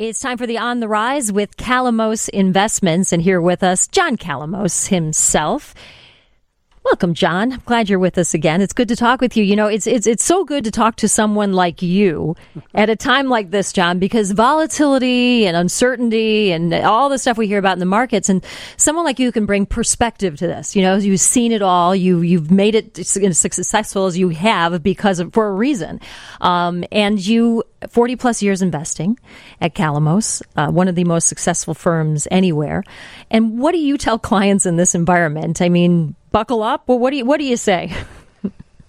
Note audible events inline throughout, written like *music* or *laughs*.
It's time for the On the Rise with Calamos Investments. And here with us, John Calamos himself. Welcome, John. I'm glad you're with us again. It's good to talk with you. You know, it's it's it's so good to talk to someone like you at a time like this, John, because volatility and uncertainty and all the stuff we hear about in the markets, and someone like you can bring perspective to this. You know, you've seen it all. You you've made it as successful as you have because of for a reason, um, and you 40 plus years investing at Calamos, uh, one of the most successful firms anywhere. And what do you tell clients in this environment? I mean, buckle up. Well, what do you what do you say?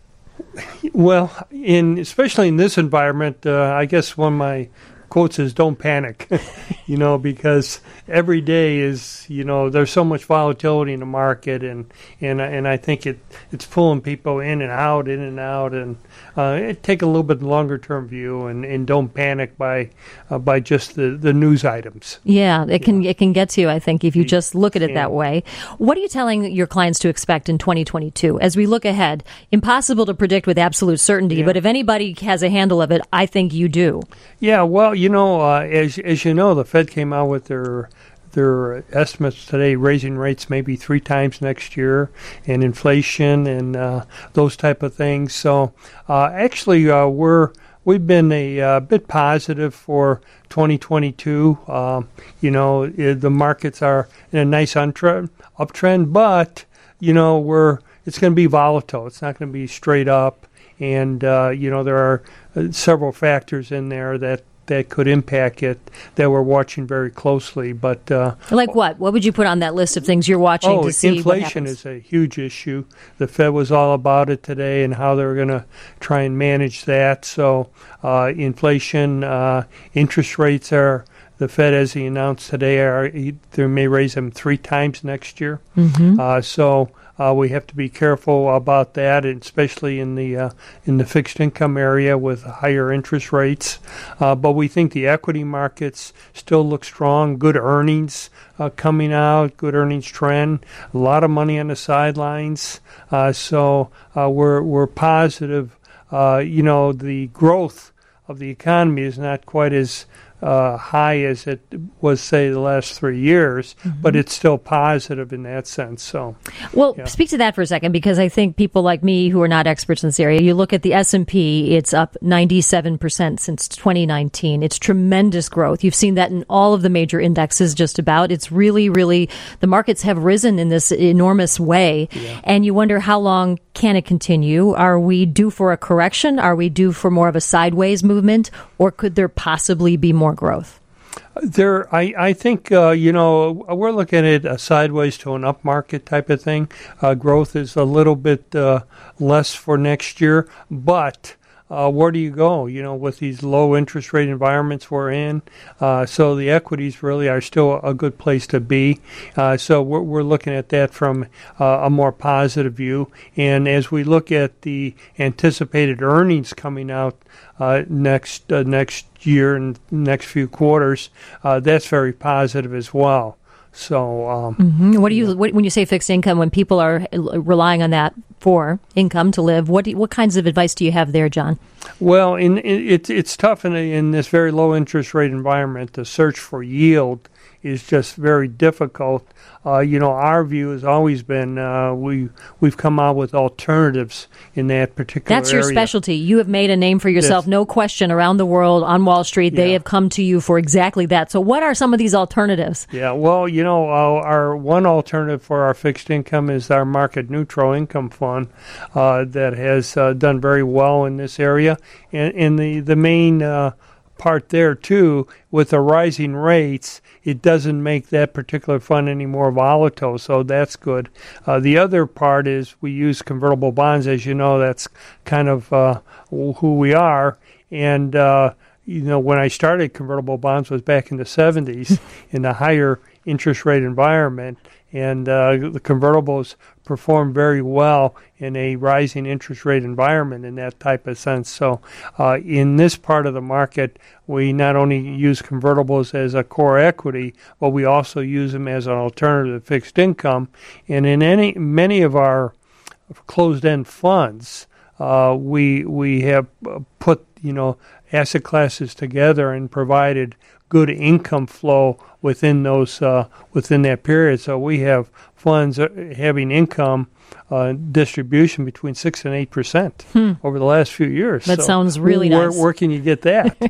*laughs* well, in especially in this environment, uh, I guess one of my quote says don't panic *laughs* you know because every day is you know there's so much volatility in the market and and and I think it it's pulling people in and out in and out and uh, take a little bit longer term view and, and don't panic by uh, by just the, the news items. Yeah it can it can get to you I think if you just look at it that way. What are you telling your clients to expect in 2022 as we look ahead impossible to predict with absolute certainty yeah. but if anybody has a handle of it I think you do. Yeah well you know, uh, as as you know, the Fed came out with their their estimates today, raising rates maybe three times next year, and inflation and uh, those type of things. So uh, actually, uh, we're we've been a uh, bit positive for 2022. Um, you know, the markets are in a nice untrend, uptrend, but you know we're it's going to be volatile. It's not going to be straight up, and uh, you know there are uh, several factors in there that that could impact it that we're watching very closely. But uh, like what? What would you put on that list of things you're watching oh, to see? Inflation is a huge issue. The Fed was all about it today and how they're going to try and manage that. So uh, inflation, uh, interest rates are. The Fed, as he announced today, are they may raise them three times next year. Mm-hmm. Uh, so uh, we have to be careful about that, especially in the uh, in the fixed income area with higher interest rates. Uh, but we think the equity markets still look strong. Good earnings uh, coming out, good earnings trend. A lot of money on the sidelines. Uh, so uh, we're we're positive. you know, the growth of the economy is not quite as uh, high as it was, say, the last three years, mm-hmm. but it's still positive in that sense. So, well, yeah. speak to that for a second because I think people like me who are not experts in this area, you look at the S and P, it's up ninety seven percent since 2019. It's tremendous growth. You've seen that in all of the major indexes, just about. It's really, really the markets have risen in this enormous way, yeah. and you wonder how long can it continue? Are we due for a correction? Are we due for more of a sideways movement, or could there possibly be more? More growth? There, I, I think uh, you know we're looking at a sideways to an upmarket type of thing. Uh, growth is a little bit uh, less for next year, but uh, where do you go? You know, with these low interest rate environments we're in, uh, so the equities really are still a good place to be. Uh, so we're, we're looking at that from uh, a more positive view. And as we look at the anticipated earnings coming out uh, next uh, next year and next few quarters, that's very positive as well. So, um, mm-hmm. what do you what, when you say fixed income? When people are relying on that for income to live, what do, what kinds of advice do you have there, John? Well, in, in it's it's tough in in this very low interest rate environment to search for yield is just very difficult. Uh, you know, our view has always been uh, we we've come out with alternatives in that particular. That's your area. specialty. You have made a name for yourself, yes. no question. Around the world on Wall Street, yeah. they have come to you for exactly that. So, what are some of these alternatives? Yeah, well, you know, uh, our one alternative for our fixed income is our market neutral income fund uh, that has uh, done very well in this area, and, and the the main uh, part there too with the rising rates it doesn't make that particular fund any more volatile so that's good. Uh, the other part is we use convertible bonds as you know that's kind of uh, who we are. And uh, you know when i started convertible bonds was back in the 70s *laughs* in the higher interest rate environment. And uh, the convertibles perform very well in a rising interest rate environment in that type of sense. So, uh, in this part of the market, we not only use convertibles as a core equity, but we also use them as an alternative fixed income. And in any many of our closed-end funds, uh, we we have put you know asset classes together and provided good income flow within those uh, within that period. So we have funds uh, having income uh, distribution between six and eight percent hmm. over the last few years. That so sounds really where, nice. Where can you get that? *laughs*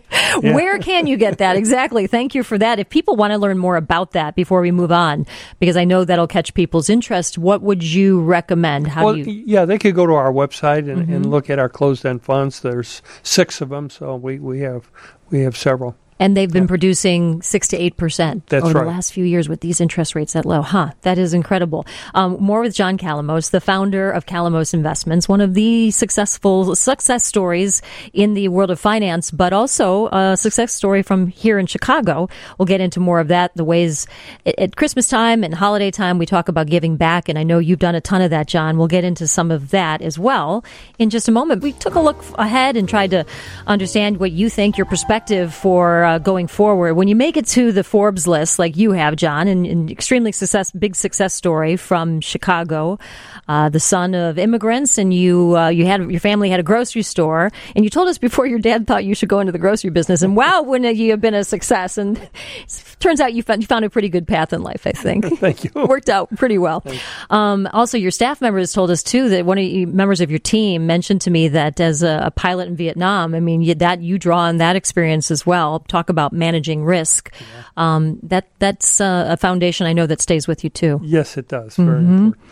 yeah. Where can you get that? Exactly. Thank you for that. If people want to learn more about that before we move on, because I know that'll catch people's interest, what would you recommend? How well, you... yeah, they could go to our website and, mm-hmm. and look at our closed-end funds. There's six of them, so we, we have we have several and they've been yeah. producing six to eight percent over right. the last few years with these interest rates that low. Huh, that is incredible. Um, more with John Calamos, the founder of Calamos Investments, one of the successful success stories in the world of finance, but also a success story from here in Chicago. We'll get into more of that. The ways at Christmas time and holiday time we talk about giving back, and I know you've done a ton of that, John. We'll get into some of that as well in just a moment. We took a look ahead and tried to understand what you think, your perspective for. Uh, uh, going forward. When you make it to the Forbes list, like you have, John, and, and extremely success, big success story from Chicago, uh, the son of immigrants, and you uh, you had your family had a grocery store, and you told us before your dad thought you should go into the grocery business, and wow, wouldn't you have been a success? And it turns out you found, you found a pretty good path in life. I think. *laughs* Thank you. Worked out pretty well. Um, also, your staff members told us too that one of you members of your team mentioned to me that as a, a pilot in Vietnam, I mean you, that you draw on that experience as well. Talk about managing risk. Yeah. Um, that that's uh, a foundation I know that stays with you too. Yes, it does. Very mm-hmm. important.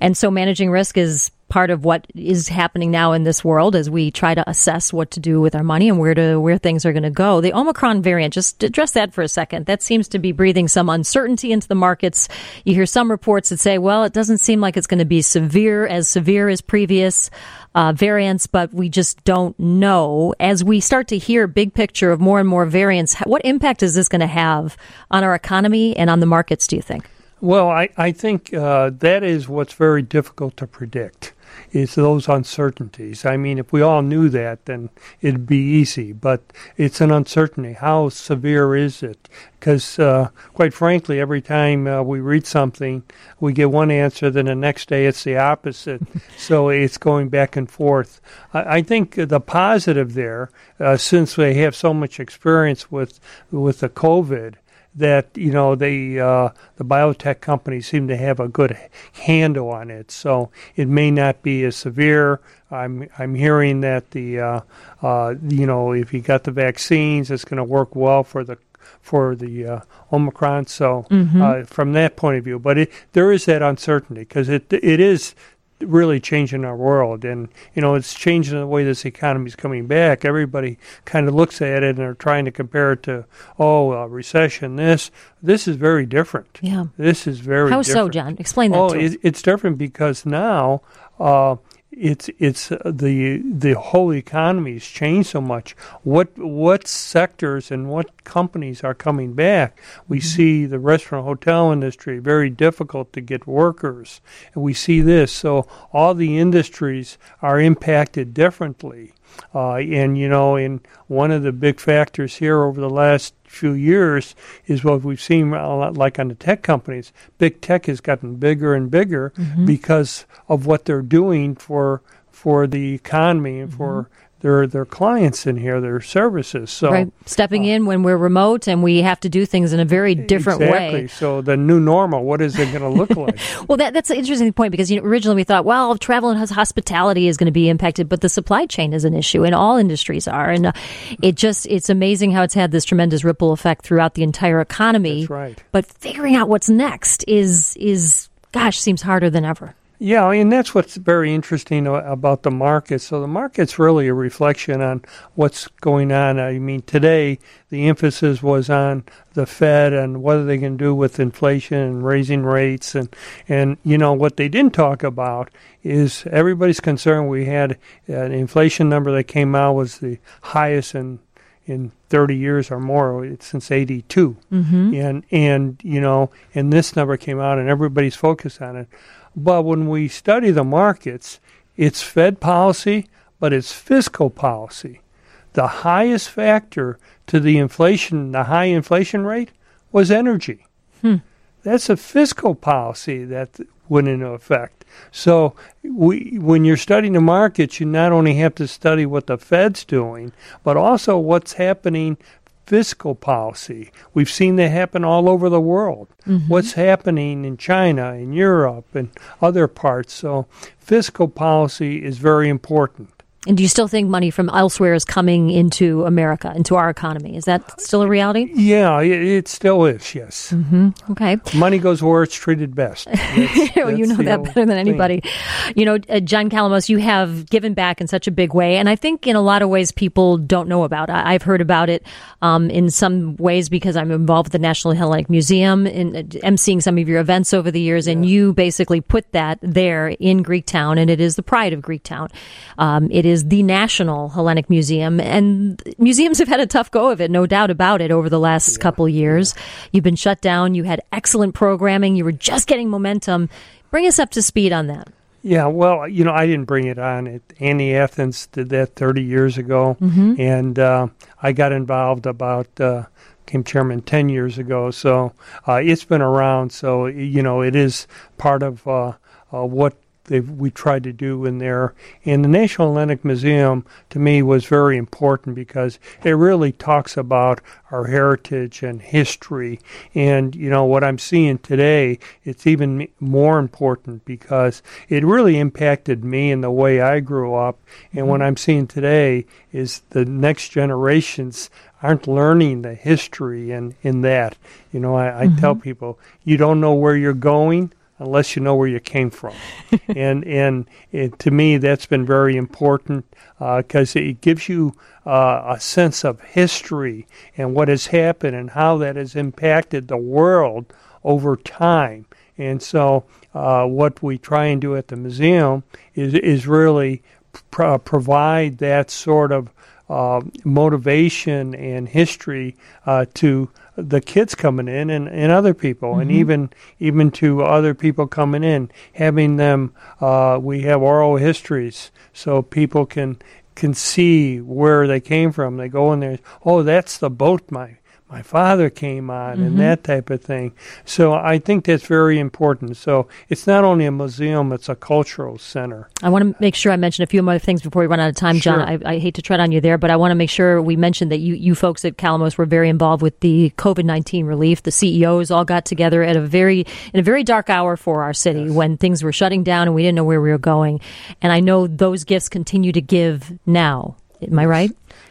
And so managing risk is part of what is happening now in this world as we try to assess what to do with our money and where to where things are going to go. The Omicron variant, just address that for a second. That seems to be breathing some uncertainty into the markets. You hear some reports that say, well, it doesn't seem like it's going to be severe as severe as previous uh, variants, but we just don't know. As we start to hear big picture of more and more variants, what impact is this going to have on our economy and on the markets? Do you think? Well, I, I think uh, that is what's very difficult to predict is those uncertainties. I mean, if we all knew that, then it'd be easy. But it's an uncertainty. How severe is it? Because, uh, quite frankly, every time uh, we read something, we get one answer, then the next day it's the opposite. *laughs* so it's going back and forth. I, I think the positive there, uh, since they have so much experience with with the COVID, that you know they uh, the biotech companies seem to have a good handle on it. So it may not be as severe. I'm I'm hearing that the uh, uh, you know if you got the vaccines, it's going to work well for the for the uh, Omicron. So mm-hmm. Uh, from that point of view, but it, there is that uncertainty because it it is really changing our world. And, you know, it's changing the way this economy is coming back. Everybody kind of looks at it and are trying to compare it to, oh, a recession, this. This is very different. Yeah. This is very How different. so, John? Explain that oh. It, it's different because now, uh, it's it's uh, the the whole economy has changed so much. What what sectors and what companies are coming back? We mm-hmm. see the restaurant hotel industry very difficult to get workers, and we see this. So all the industries are impacted differently. Uh, and you know, in one of the big factors here over the last few years is what we've seen a lot like on the tech companies. Big tech has gotten bigger and bigger mm-hmm. because of what they're doing for for the economy and mm-hmm. for their their clients in here, their services. So right. stepping uh, in when we're remote and we have to do things in a very different exactly. way. So the new normal, what is it going to look like? *laughs* well, that, that's an interesting point because you know, originally we thought, well, travel and hospitality is going to be impacted, but the supply chain is an issue, and all industries are, and uh, it just it's amazing how it's had this tremendous ripple effect throughout the entire economy. That's right. But figuring out what's next is is gosh seems harder than ever. Yeah, and that's what's very interesting about the market. So the market's really a reflection on what's going on. I mean, today the emphasis was on the Fed and what are they going to do with inflation and raising rates, and and you know what they didn't talk about is everybody's concerned. We had an inflation number that came out was the highest in in 30 years or more since 82 mm-hmm. and and you know and this number came out and everybody's focused on it but when we study the markets, it's Fed policy, but it's fiscal policy. The highest factor to the inflation, the high inflation rate, was energy. Hmm. That's a fiscal policy that went into effect. So we, when you're studying the markets, you not only have to study what the Fed's doing, but also what's happening fiscal policy. We've seen that happen all over the world. Mm-hmm. What's happening in China, in Europe, and other parts. So, fiscal policy is very important. And do you still think money from elsewhere is coming into America, into our economy? Is that still a reality? Yeah, it, it still is, yes. Mm-hmm. Okay. Money goes where it's treated best. *laughs* That's, well, you know that better than anybody. Thing. You know, uh, John Calamos, you have given back in such a big way. And I think in a lot of ways people don't know about it. I've heard about it um, in some ways because I'm involved with the National Hellenic Museum and uh, emceeing some of your events over the years. Yeah. And you basically put that there in Greektown, and it is the pride of Greektown. Um, it is the National Hellenic Museum, and museums have had a tough go of it, no doubt about it, over the last yeah. couple years. You've been shut down. You had excellent programming. You were just getting momentum. Bring us up to speed on that. Yeah, well, you know, I didn't bring it on. It, Andy Athens did that 30 years ago, mm-hmm. and uh, I got involved about uh, became chairman 10 years ago. So uh, it's been around. So you know, it is part of uh, we tried to do in there. And the National Hellenic Museum, to me, was very important because it really talks about our heritage and history. And, you know, what I'm seeing today, it's even more important because it really impacted me in the way I grew up. And what I'm seeing today is the next generations aren't learning the history and in that. You know, I, I mm-hmm. tell people, you don't know where you're going unless you know where you came from. *laughs* and and it, to me, that's been very important because uh, it gives you uh, a sense of history and what has happened and how that has impacted the world over time. And so, uh, what we try and do at the museum is is really pr- provide that sort of uh, motivation and history uh, to the kids coming in and, and other people mm-hmm. and even even to other people coming in having them uh, we have oral histories so people can can see where they came from they go in there oh that's the boat my my father came on mm-hmm. and that type of thing. So I think that's very important. So it's not only a museum, it's a cultural center. I want to make sure I mention a few more things before we run out of time, sure. John. I, I, hate to tread on you there, but I want to make sure we mention that you, you folks at Calamos were very involved with the COVID 19 relief. The CEOs all got together at a very, in a very dark hour for our city yes. when things were shutting down and we didn't know where we were going. And I know those gifts continue to give now. Am I right?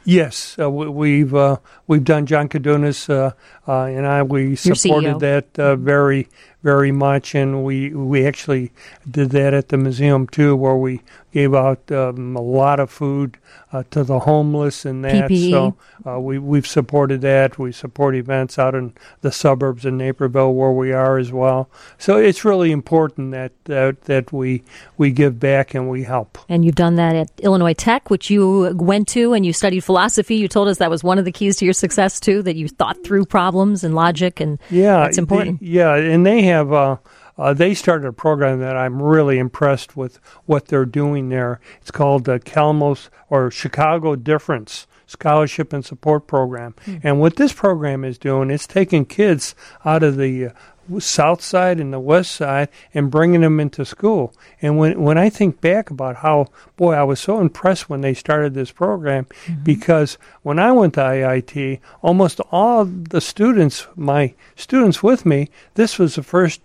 Yes, uh, we, have uh, we've done John Koudounis uh, uh, and I. We supported that uh, very very much, and we we actually did that at the museum too, where we gave out um, a lot of food uh, to the homeless and that. PPE. So uh, we we've supported that. We support events out in the suburbs in Naperville where we are as well. So it's really important that that, that we we give back and we help. And you've done that at Illinois Tech, which you went to and you studied philosophy. You told us that was one of the keys to your success too. That you thought through problems and logic, and yeah, that's important. The, yeah, and they have. Uh, uh, they started a program that I'm really impressed with what they're doing there. It's called the Calamos or Chicago Difference Scholarship and Support Program. Mm. And what this program is doing, it's taking kids out of the uh, south side and the west side and bringing them into school. And when when I think back about how boy I was so impressed when they started this program mm-hmm. because when I went to IIT, almost all the students, my students with me, this was the first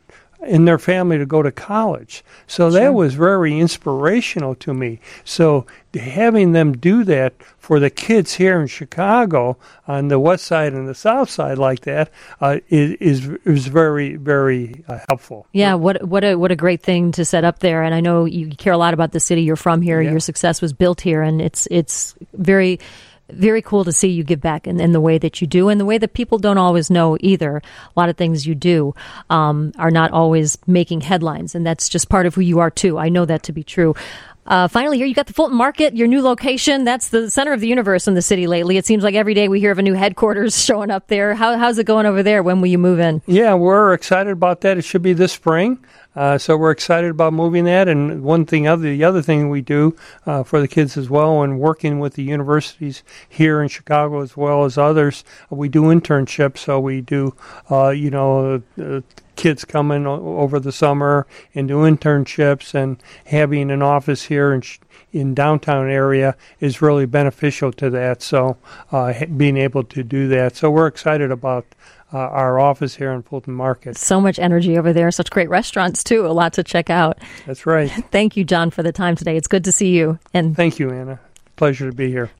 in their family to go to college. So sure. that was very inspirational to me. So having them do that for the kids here in Chicago on the west side and the south side like that uh, is, is very very uh, helpful. Yeah, what what a what a great thing to set up there. And I know you care a lot about the city. You're from here. Yeah. Your success was built here, and it's it's very very cool to see you give back in, in, the way that you do and the way that people don't always know either. A lot of things you do um, are not always making headlines, and that's just part of who you are too. I know that to be true. Uh, finally, here you got the Fulton Market, your new location. That's the center of the universe in the city lately. It seems like every day we hear of a new headquarters *laughs* showing up there. How, how's it going over there? When will you move in? Yeah, we're excited about that. It should be this spring. Uh, so we're excited about moving that. And one thing, other the other thing we do uh, for the kids as well, and working with the universities here in Chicago as well as others, we do internships. So we do, uh, you know, uh, kids coming o- over the summer and do internships and having an office here in sh- in downtown area is really beneficial to that. So uh, ha- being able to do that, so we're excited about uh, our office here in Fulton Market. So much energy over there. Such great restaurants too. A lot to check out. That's right. *laughs* Thank you, John, for the time today. It's good to see you. And Thank you, Anna. Pleasure to be here.